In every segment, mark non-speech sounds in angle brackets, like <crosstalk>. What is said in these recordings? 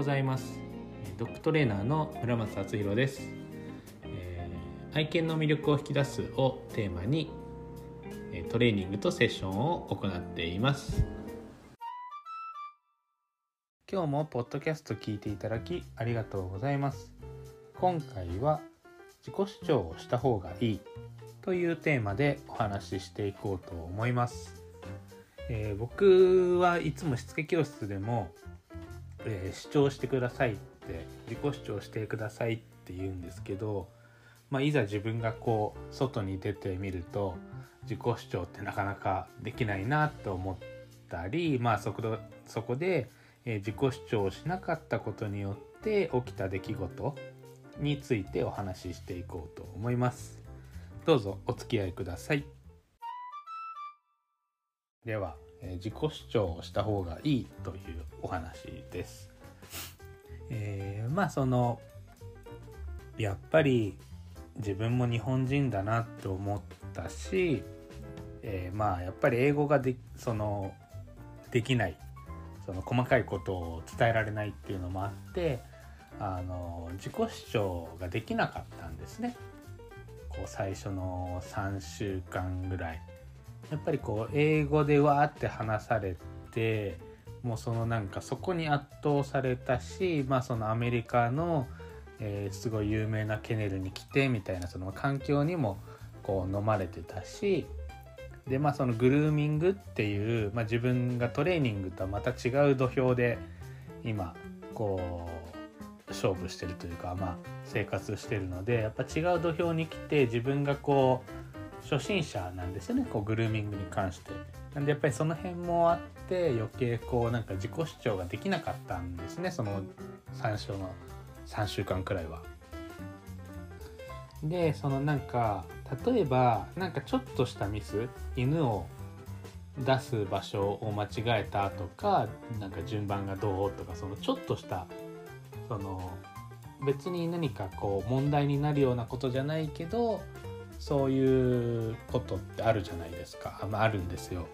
ございます。ドッグトレーナーの村松敦弘です、えー、愛犬の魅力を引き出すをテーマにトレーニングとセッションを行っています。今日もポッドキャスト聞いていただきありがとうございます。今回は自己主張をした方がいいというテーマでお話ししていこうと思います。えー、僕はいつもしつけ教室でも、えー、主張してくださいって自己主張してくださいって言うんですけど、まあ、いざ自分がこう外に出てみると自己主張ってなかなかできないなと思ったり、まあ、そこそこで、えー、自己主張をしなかったことによって起きた出来事についてお話ししていこうと思います。どうぞお付き合いください。では、え、自己主張をした方がいいというお話です。<laughs> えー、まあそのやっぱり自分も日本人だなと思ったし、えー、まあやっぱり英語がでそのできないその細かいことを伝えられないっていうのもあってあの自己主張ができなかったんですね。こう最初の3週間ぐらい。やっぱりこう英語でわーって話されてもうそのなんかそこに圧倒されたしまあそのアメリカの、えー、すごい有名なケネルに来てみたいなその環境にもこう飲まれてたしでまあそのグルーミングっていう、まあ、自分がトレーニングとはまた違う土俵で今こう勝負してるというか、まあ、生活してるのでやっぱ違う土俵に来て自分がこう初心者なんですよね。こうグルーミングに関して。なんでやっぱりその辺もあって余計こうなんか自己主張ができなかったんですね。その3週の3週間くらいは。でそのなんか例えばなんかちょっとしたミス犬を出す場所を間違えたとかなんか順番がどうとかそのちょっとしたその別に何かこう問題になるようなことじゃないけどそういうことってあるじゃないですか、まあ、あるんですよ。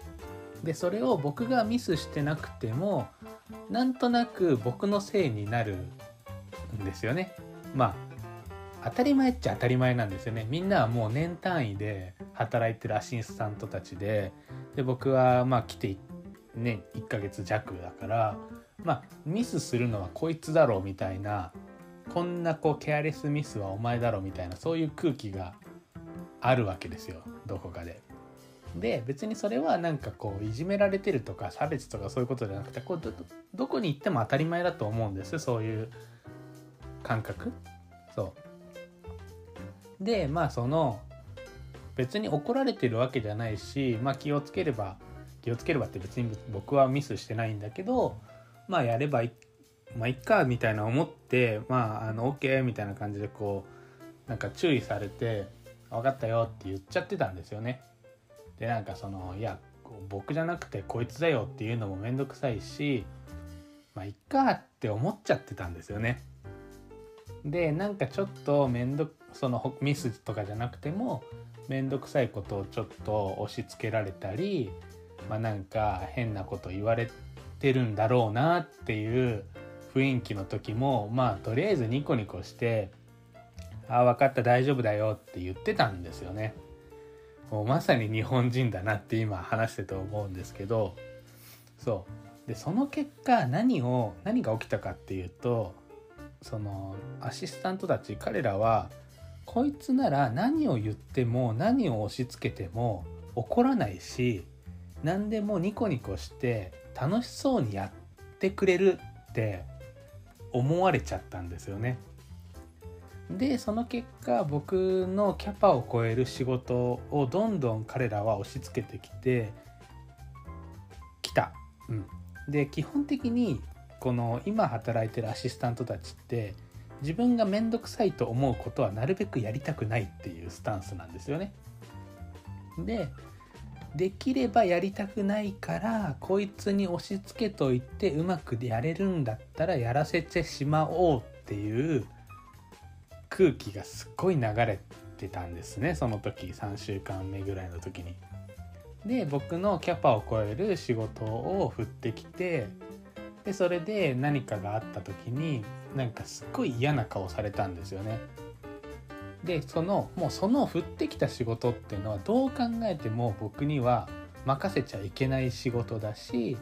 でそれを僕がミスしてなくてもなんとなく僕のせいになるんですよね。まあ当たり前っちゃ当たり前なんですよね。みんなはもう年単位で働いてるアシスタントたちでで僕はまあ来てね1ヶ月弱だからまあミスするのはこいつだろうみたいなこんなこうケアレスミスはお前だろうみたいなそういう空気があるわけですよどこかで。で別にそれはなんかこういじめられてるとか差別とかそういうことじゃなくてこうどどこに行っても当たり前だと思うんですそういう感覚そうでまあその別に怒られてるわけじゃないしまあ気をつければ気をつければって別に僕はミスしてないんだけどまあやればいまあいっかみたいな思ってまああの OK みたいな感じでこうなんか注意されて分かったよって言っちゃってたんですよね。でなんかそのいや僕じゃなくてこいつだよっていうのもめんどくさいしまあいっかって思っちゃってたんですよね。でなんかちょっとめんどそのミスとかじゃなくてもめんどくさいことをちょっと押し付けられたりまあなんか変なこと言われてるんだろうなっていう雰囲気の時もまあとりあえずニコニコしてああ分かった大丈夫だよって言ってたんですよね。もうまさに日本人だなって今話してて思うんですけど。そう。でその結果何を何が起きたかっていうとそのアシスタントたち彼らはこいつなら何を言っても何を押し付けても怒らないし何でもニコニコして楽しそうにやってくれるって思われちゃったんですよね。でその結果僕のキャパを超える仕事をどんどん彼らは押し付けてきてきた。うん、で基本的にこの今働いてるアシスタントたちって自分が面倒くさいと思うことはなるべくやりたくないっていうスタンスなんですよね。でできればやりたくないからこいつに押し付けといてうまくやれるんだったらやらせてしまおうっていう空気がすっごい流れてたんですねその時3週間目ぐらいの時に。で僕のキャパを超える仕事を振ってきてでそれで何かがあった時になんかすっごい嫌な顔されたんですよね。でそのもうその降ってきた仕事っていうのはどう考えても僕には任せちゃいけない仕事だし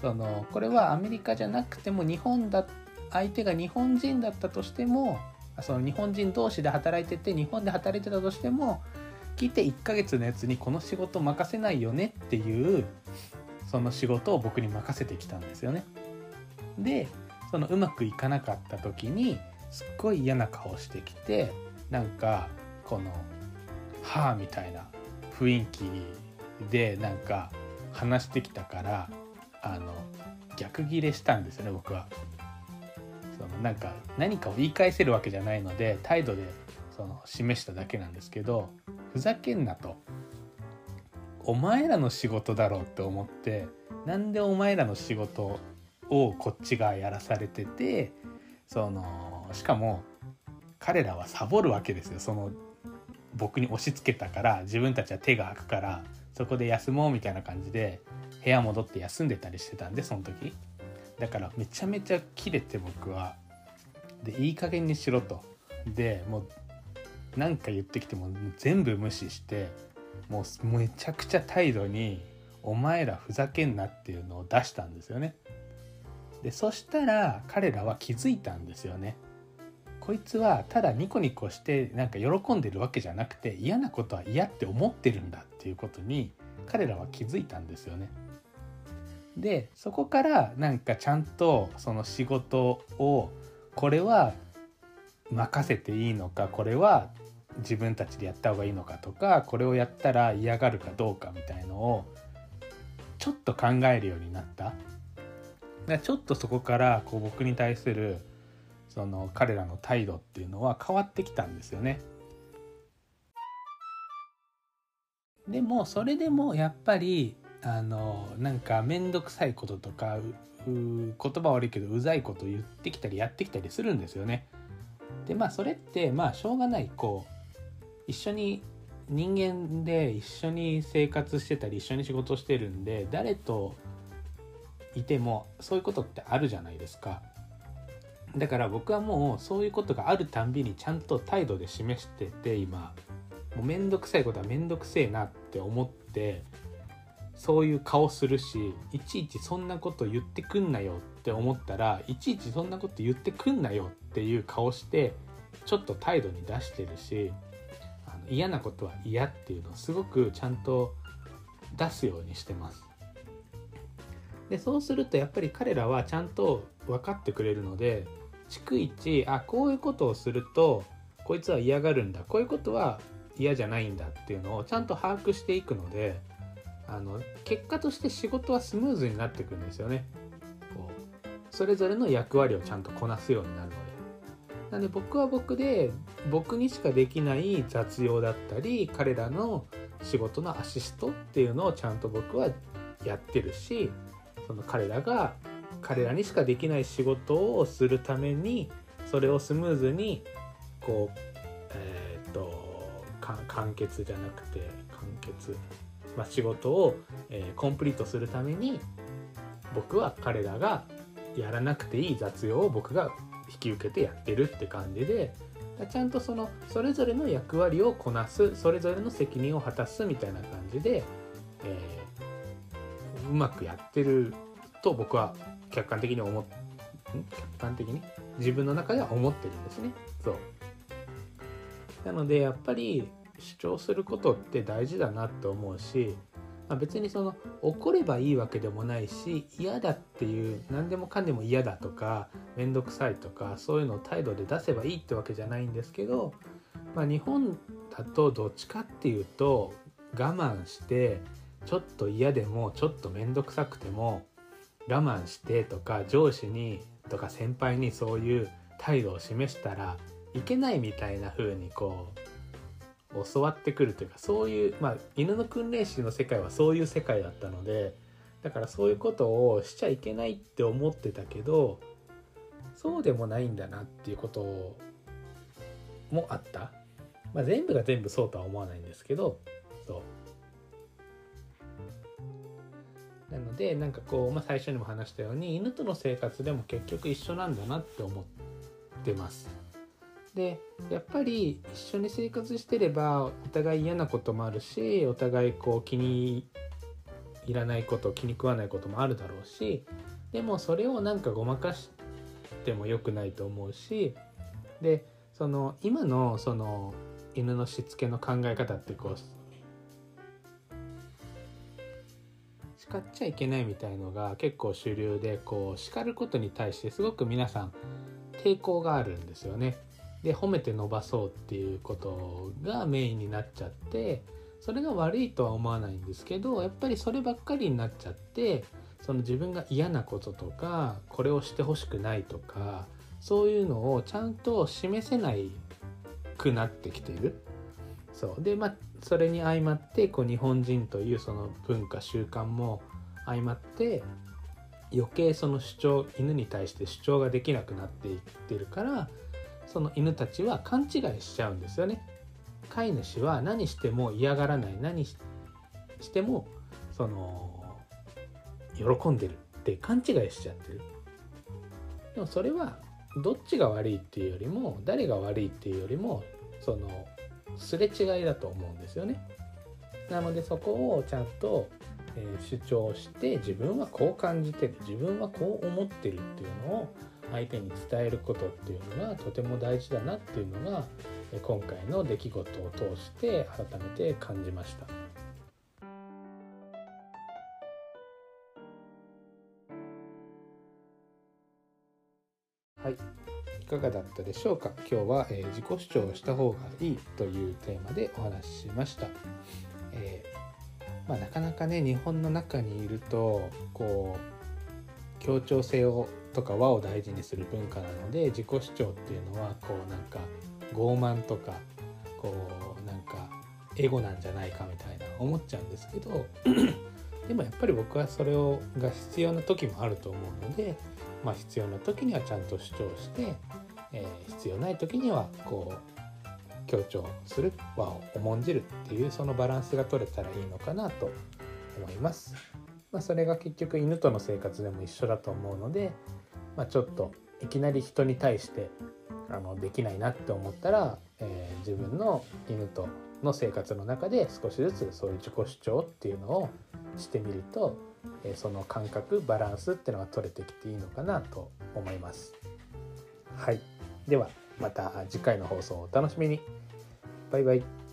そのこれはアメリカじゃなくても日本だ相手が日本人だったとしてもその日本人同士で働いてて日本で働いてたとしても来て1ヶ月のやつにこの仕事任せないよねっていうその仕事を僕に任せてきたんですよね。でそのうまくいかなかった時にすっごい嫌な顔してきてなんかこの「はあ」みたいな雰囲気でなんか話してきたからあの逆ギレしたんですよね僕は。なんか何かを言い返せるわけじゃないので態度でその示しただけなんですけどふざけんなと。お前らの仕事だろうって思ってなんでお前らの仕事をこっちがやらされててそのしかも彼らはサボるわけですよその僕に押し付けたから自分たちは手が空くからそこで休もうみたいな感じで部屋戻って休んでたりしてたんでその時だからめちゃめちゃキレて僕はでいい加減にしろと。でもう何か言ってきても全部無視してもうめちゃくちゃ態度に「お前らふざけんな」っていうのを出したんですよね。でそしたら彼らは気づいたんですよね。こいつはただニコニコしてなんか喜んでるわけじゃなくて嫌なことは嫌って思ってるんだっていうことに彼らは気づいたんですよね。でそこからなんかちゃんとその仕事をこれは任せていいのかこれは自分たちでやった方がいいのかとかこれをやったら嫌がるかどうかみたいのをちょっと考えるようになった。ちょっとそこからこう僕に対するその彼らの態度っていうのは変わってきたんですよね。でもそれでもやっぱりあのなんか面倒くさいこととか言葉悪いけどうざいこと言ってきたりやってきたりするんですよね。でまあそれってまあしょうがないこう一緒に人間で一緒に生活してたり一緒に仕事してるんで誰といてもそういうことってあるじゃないですか。だから僕はもうそういうことがあるたんびにちゃんと態度で示してて今もうめんどくさいことはめんどくせえなって思ってそういう顔するしいちいちそんなこと言ってくんなよって思ったらいちいちそんなこと言ってくんなよっていう顔してちょっと態度に出してるしあの嫌なことは嫌っていうのをすごくちゃんと出すようにしてます。でそうするとやっぱり彼らはちゃんと分かってくれるので逐一あこういうことをするとこいつは嫌がるんだこういうことは嫌じゃないんだっていうのをちゃんと把握していくのであの結果として仕事はスムーズになっていくんですよね。こうそれぞれの役割をちゃんとこなすようになるので。なんで僕は僕で僕にしかできない雑用だったり彼らの仕事のアシストっていうのをちゃんと僕はやってるしその彼らが彼らにしかできない仕事をするためにそれをスムーズにこうえっ、と完結じゃなくて完結、まあ、仕事を、えー、コンプリートするために僕は彼らがやらなくていい雑用を僕が引き受けてやってるって感じでちゃんとそのそれぞれの役割をこなすそれぞれの責任を果たすみたいな感じで、えー、うまくやってると僕は客観的に思っ客観的に自分の中では思ってるんですね。そう。なのでやっぱり主張することって大事だなって思うし、まあ、別にその怒ればいいわけでもないし嫌だっていう何でもかんでも嫌だとか面倒くさいとかそういうのを態度で出せばいいってわけじゃないんですけど、まあ、日本だとどっちかっていうと我慢してちょっと嫌でもちょっと面倒くさくても我慢してとか上司にとか先輩にそういう態度を示したらいけないみたいな風にこう教わってくるというかそういうまあ犬の訓練士の世界はそういう世界だったのでだからそういうことをしちゃいけないって思ってたけどそうでもないんだなっていうこともあった、まあ、全部が全部そうとは思わないんですけどそうなのでなんかこう、まあ、最初にも話したように犬との生活でも結局一緒なんだなって思ってます。でやっぱり一緒に生活してればお互い嫌なこともあるしお互いこう気にいらないこと気に食わないこともあるだろうしでもそれをなんかごまかしても良くないと思うしでその今のその犬のしつけの考え方ってこう叱っちゃいけないみたいのが結構主流でこう叱ることに対してすごく皆さん抵抗があるんですよね。で褒めて伸ばそうっていうことがメインになっちゃってそれが悪いとは思わないんですけどやっぱりそればっかりになっちゃってその自分が嫌なこととかこれをしてほしくないとかそういうのをちゃんと示せないくなってきてる。そうでまあそれに相まってこう日本人というその文化習慣も相まって余計その主張犬に対して主張ができなくなっていってるからその犬たちは勘違いしちゃうんですよね。飼い主は何しても嫌がらない何してもその喜んでるって勘違いしちゃってる。でもそれはどっちが悪いっていうよりも誰が悪いっていうよりもそのすれ違いだと思うんですよね。なのでそこをちゃんと、え主張して自分はこう感じてる自分はこう思ってるっていうのを相手に伝えることっていうのがとても大事だなっていうのが今回の出来事を通して改めて感じました。はい、いかがだったでしょうか？今日は、えー、自己主張をした方がいいというテーマでお話ししました、えー、まあ、なかなかね日本の中にいるとこう協調性をとか和を大事にする文化なので自己主張っていうのはこうなんか傲慢とかこうなんかエゴなんじゃないかみたいな思っちゃうんですけど <clears throat> でもやっぱり僕はそれをが必要な時もあると思うのでまあ、必要な時にはちゃんと主張して、えー、必要ない時にはこう強調する和を重んじるっていうそのバランスが取れたらいいのかなと思います。まあ、それが結局犬との生活でも一緒だと思うので、まあ、ちょっといきなり人に対してあのできないなって思ったら、えー、自分の犬との生活の中で少しずつそういう自己主張っていうのをしてみるとえその感覚バランスっていうのが取れてきていいのかなと思います。はい。ではまた次回の放送をお楽しみに。バイバイ。